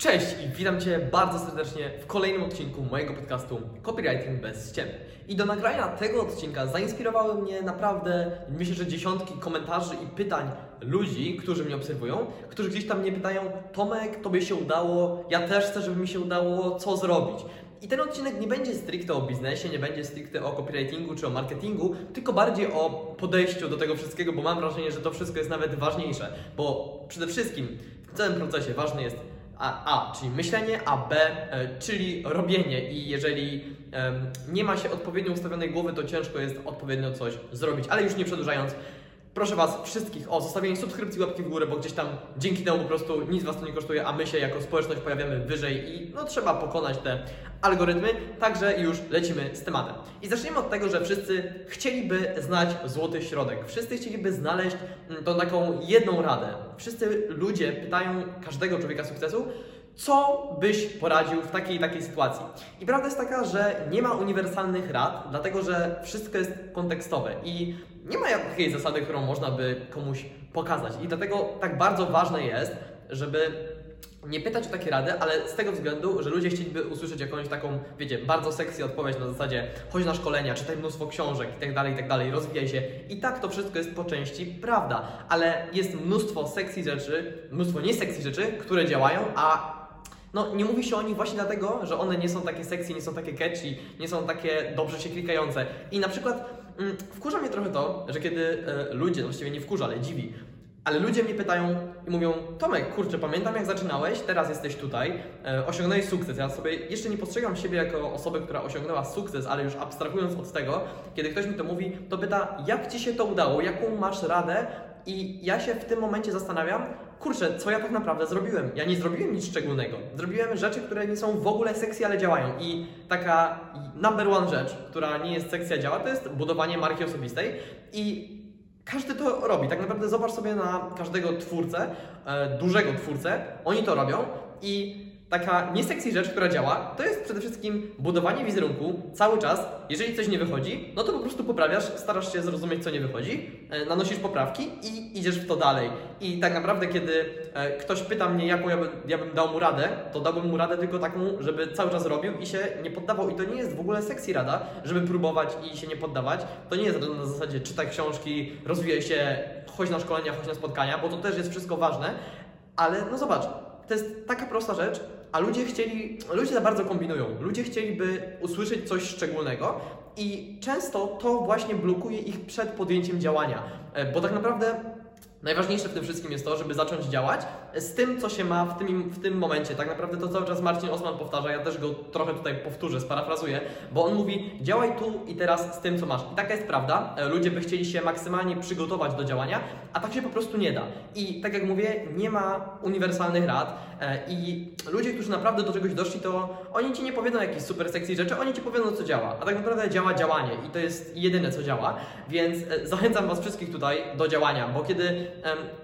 Cześć i witam Cię bardzo serdecznie w kolejnym odcinku mojego podcastu Copywriting bez ściemy. I do nagrania tego odcinka zainspirowały mnie naprawdę, myślę, że dziesiątki komentarzy i pytań ludzi, którzy mnie obserwują, którzy gdzieś tam mnie pytają, Tomek, Tobie się udało, ja też chcę, żeby mi się udało, co zrobić? I ten odcinek nie będzie stricte o biznesie, nie będzie stricte o copywritingu czy o marketingu, tylko bardziej o podejściu do tego wszystkiego, bo mam wrażenie, że to wszystko jest nawet ważniejsze. Bo przede wszystkim w całym procesie ważny jest a, czyli myślenie, a B, e, czyli robienie. I jeżeli nie ma się odpowiednio ustawionej głowy, to ciężko jest odpowiednio coś zrobić. Ale już nie przedłużając, proszę Was wszystkich o zostawienie subskrypcji, łapki w górę, bo gdzieś tam dzięki temu po prostu nic Was to nie kosztuje, a my się jako społeczność pojawiamy wyżej i no trzeba pokonać te algorytmy, także już lecimy z tematem. I zaczniemy od tego, że wszyscy chcieliby znać złoty środek. Wszyscy chcieliby znaleźć mm, tą taką jedną radę. Wszyscy ludzie pytają każdego człowieka sukcesu, co byś poradził w takiej i takiej sytuacji? I prawda jest taka, że nie ma uniwersalnych rad, dlatego że wszystko jest kontekstowe i nie ma jakiejś zasady, którą można by komuś pokazać. I dlatego tak bardzo ważne jest, żeby nie pytać o takie rady, ale z tego względu, że ludzie chcieliby usłyszeć jakąś taką, wiecie, bardzo sexy odpowiedź na zasadzie chodź na szkolenia, czytaj mnóstwo książek i tak dalej, i tak dalej, rozwijaj się. I tak to wszystko jest po części prawda, ale jest mnóstwo sexy rzeczy, mnóstwo niesexy rzeczy, które działają, a no, nie mówi się o nich właśnie dlatego, że one nie są takie sexy, nie są takie catchy, nie są takie dobrze się klikające. I na przykład mm, wkurza mnie trochę to, że kiedy e, ludzie, no właściwie nie wkurza, ale dziwi, ale ludzie mnie pytają i mówią, Tomek, kurczę, pamiętam jak zaczynałeś, teraz jesteś tutaj, e, osiągnąłeś sukces. Ja sobie jeszcze nie postrzegam siebie jako osobę, która osiągnęła sukces, ale już abstrahując od tego, kiedy ktoś mi to mówi, to pyta, jak Ci się to udało, jaką masz radę? I ja się w tym momencie zastanawiam, kurczę, co ja tak naprawdę zrobiłem? Ja nie zrobiłem nic szczególnego. Zrobiłem rzeczy, które nie są w ogóle sexy, ale działają. I taka number one rzecz, która nie jest sexy, działa, to jest budowanie marki osobistej. I każdy to robi. Tak naprawdę zobacz sobie na każdego twórcę, e, dużego twórcę, oni to robią i taka niesexy rzecz, która działa, to jest przede wszystkim budowanie wizerunku cały czas. Jeżeli coś nie wychodzi, no to po prostu poprawiasz, starasz się zrozumieć, co nie wychodzi, e, nanosisz poprawki i idziesz w to dalej. I tak naprawdę, kiedy e, ktoś pyta mnie, jaką ja, by, ja bym dał mu radę, to dałbym mu radę tylko taką, żeby cały czas robił i się nie poddawał. I to nie jest w ogóle sexy rada, żeby próbować i się nie poddawać. To nie jest na zasadzie czytaj książki, rozwijaj się, chodź na szkolenia, chodź na spotkania, bo to też jest wszystko ważne. Ale no zobacz, to jest taka prosta rzecz, a ludzie chcieli, ludzie za bardzo kombinują. Ludzie chcieliby usłyszeć coś szczególnego i często to właśnie blokuje ich przed podjęciem działania, e, bo tak naprawdę Najważniejsze w tym wszystkim jest to, żeby zacząć działać z tym, co się ma w tym, w tym momencie. Tak naprawdę to cały czas Marcin Osman powtarza, ja też go trochę tutaj powtórzę, sparafrazuję, bo on mówi: działaj tu i teraz z tym, co masz. I taka jest prawda. E, ludzie by chcieli się maksymalnie przygotować do działania, a tak się po prostu nie da. I tak jak mówię, nie ma uniwersalnych rad. E, I ludzie, którzy naprawdę do czegoś doszli, to oni ci nie powiedzą jakieś super sexy rzeczy, oni ci powiedzą, co działa. A tak naprawdę działa działanie i to jest jedyne, co działa. Więc e, zachęcam Was wszystkich tutaj do działania, bo kiedy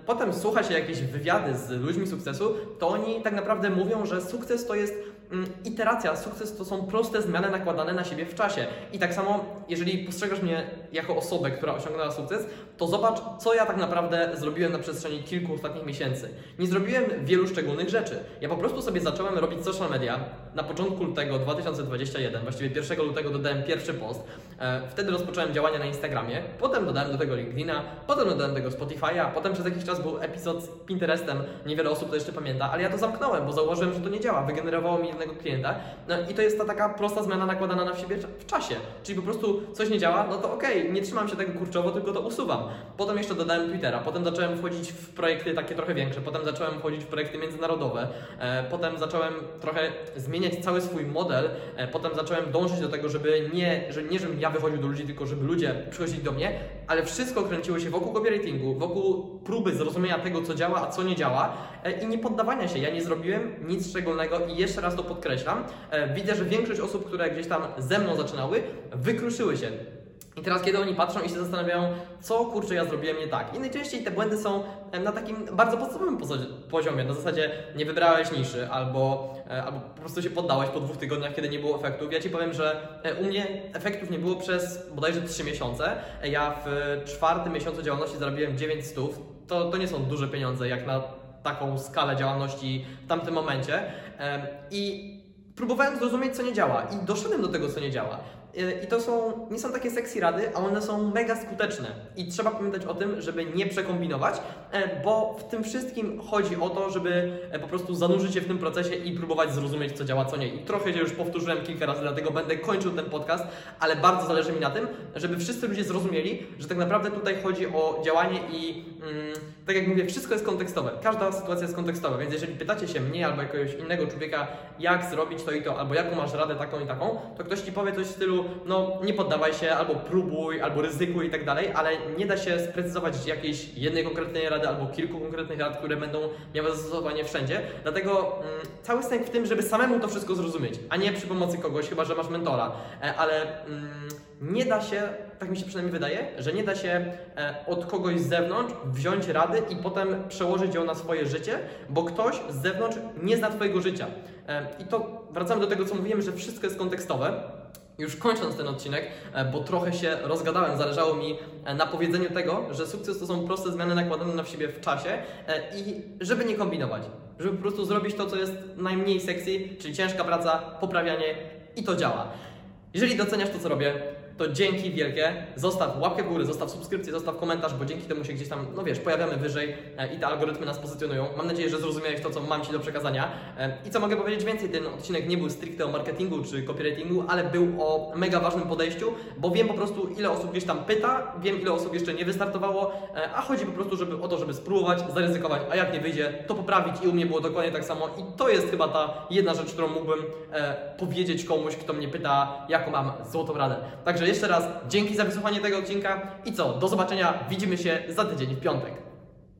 potem słucha się jakieś wywiady z ludźmi sukcesu, to oni tak naprawdę mówią, że sukces to jest mm, iteracja, sukces to są proste zmiany nakładane na siebie w czasie. I tak samo, jeżeli postrzegasz mnie jako osobę, która osiągnęła sukces, to zobacz, co ja tak naprawdę zrobiłem na przestrzeni kilku ostatnich miesięcy. Nie zrobiłem wielu szczególnych rzeczy. Ja po prostu sobie zacząłem robić social media na początku lutego 2021, właściwie 1 lutego dodałem pierwszy post. E, wtedy rozpocząłem działania na Instagramie, potem dodałem do tego LinkedIna, potem dodałem do tego Spotify'a, potem przez jakiś czas był epizod z Pinterestem, niewiele osób to jeszcze pamięta, ale ja to zamknąłem, bo zauważyłem, że to nie działa, wygenerowało mi jednego klienta. No i to jest ta taka prosta zmiana nakładana na siebie w czasie. Czyli po prostu coś nie działa, no to okej, nie trzymam się tego kurczowo, tylko to usuwam. Potem jeszcze dodałem Twittera, potem zacząłem wchodzić w projekty takie trochę większe, potem zacząłem wchodzić w projekty międzynarodowe, e, potem zacząłem trochę zmieniać cały swój model, e, potem zacząłem dążyć do tego, żeby nie, że nie żebym ja wychodził do ludzi, tylko żeby ludzie przychodzili do mnie, ale wszystko kręciło się wokół copywritingu, wokół próby zrozumienia tego, co działa, a co nie działa e, i nie poddawania się. Ja nie zrobiłem nic szczególnego i jeszcze raz to podkreślam. Widzę, że większość osób, które gdzieś tam ze mną zaczynały, wykruszyły się i teraz, kiedy oni patrzą i się zastanawiają, co kurczę ja zrobiłem nie tak. I najczęściej te błędy są na takim bardzo podstawowym poziomie. Na zasadzie nie wybrałeś niszy, albo, e, albo po prostu się poddałeś po dwóch tygodniach, kiedy nie było efektów. Ja ci powiem, że e, u mnie efektów nie było przez bodajże 3 miesiące. Ja w czwartym miesiącu działalności zarobiłem 900. To, to nie są duże pieniądze, jak na taką skalę działalności w tamtym momencie i próbowałem zrozumieć, co nie działa i doszedłem do tego, co nie działa. Y, I to są, nie są takie sexy rady, a one są mega skuteczne. I trzeba pamiętać o tym, żeby nie przekombinować, e, bo w tym wszystkim chodzi o to, żeby e, po prostu zanurzyć się w tym procesie i próbować zrozumieć, co działa, co nie. I trochę się już powtórzyłem kilka razy, dlatego będę kończył ten podcast, ale bardzo zależy mi na tym, żeby wszyscy ludzie zrozumieli, że tak naprawdę tutaj chodzi o działanie i mm, tak jak mówię, wszystko jest kontekstowe. Każda sytuacja jest kontekstowa, więc jeżeli pytacie się mnie albo jakiegoś innego człowieka, jak zrobić to i to, albo jaką masz radę taką i taką, to ktoś ci powie coś w stylu, no nie poddawaj się, albo próbuj, albo ryzykuj i tak dalej, ale nie da się sprecyzować jakiejś jednej konkretnej rady albo kilku konkretnych rad, które będą miały zastosowanie wszędzie. Dlatego mm, cały sęk w tym, żeby samemu to wszystko zrozumieć, a nie przy pomocy kogoś, chyba że masz mentora. E, ale mm, nie da się, tak mi się przynajmniej wydaje, że nie da się e, od kogoś z zewnątrz wziąć rady i potem przełożyć ją na swoje życie, bo ktoś z zewnątrz nie zna Twojego życia. E, I to wracamy do tego, co mówiłem, że wszystko jest kontekstowe. Już kończąc ten odcinek, e, bo trochę się rozgadałem, zależało mi e, na powiedzeniu tego, że sukces to są proste zmiany nakładane na siebie w czasie e, i żeby nie kombinować, żeby po prostu zrobić to, co jest najmniej sexy, czyli ciężka praca, poprawianie i to działa. Jeżeli doceniasz to, co robię, to dzięki wielkie. Zostaw łapkę w górę, zostaw subskrypcję, zostaw komentarz, bo dzięki temu się gdzieś tam, no wiesz, pojawiamy wyżej e, i te algorytmy nas pozycjonują. Mam nadzieję, że zrozumiałeś to, co mam Ci do przekazania. E, I co mogę powiedzieć więcej, ten odcinek nie był stricte o marketingu czy copywritingu, ale był o mega ważnym podejściu, bo wiem po prostu, ile osób gdzieś tam pyta, wiem, ile osób jeszcze nie wystartowało, e, a chodzi po prostu żeby, o to, żeby spróbować, zaryzykować, a jak nie wyjdzie, to poprawić i u mnie było dokładnie tak samo i to jest chyba ta jedna rzecz, którą mógłbym powiedzieć komuś, kto mnie pyta, jaką mam złotą radę. Także jeszcze raz dzięki za wysłuchanie tego odcinka i co, do zobaczenia, widzimy się za tydzień w piątek.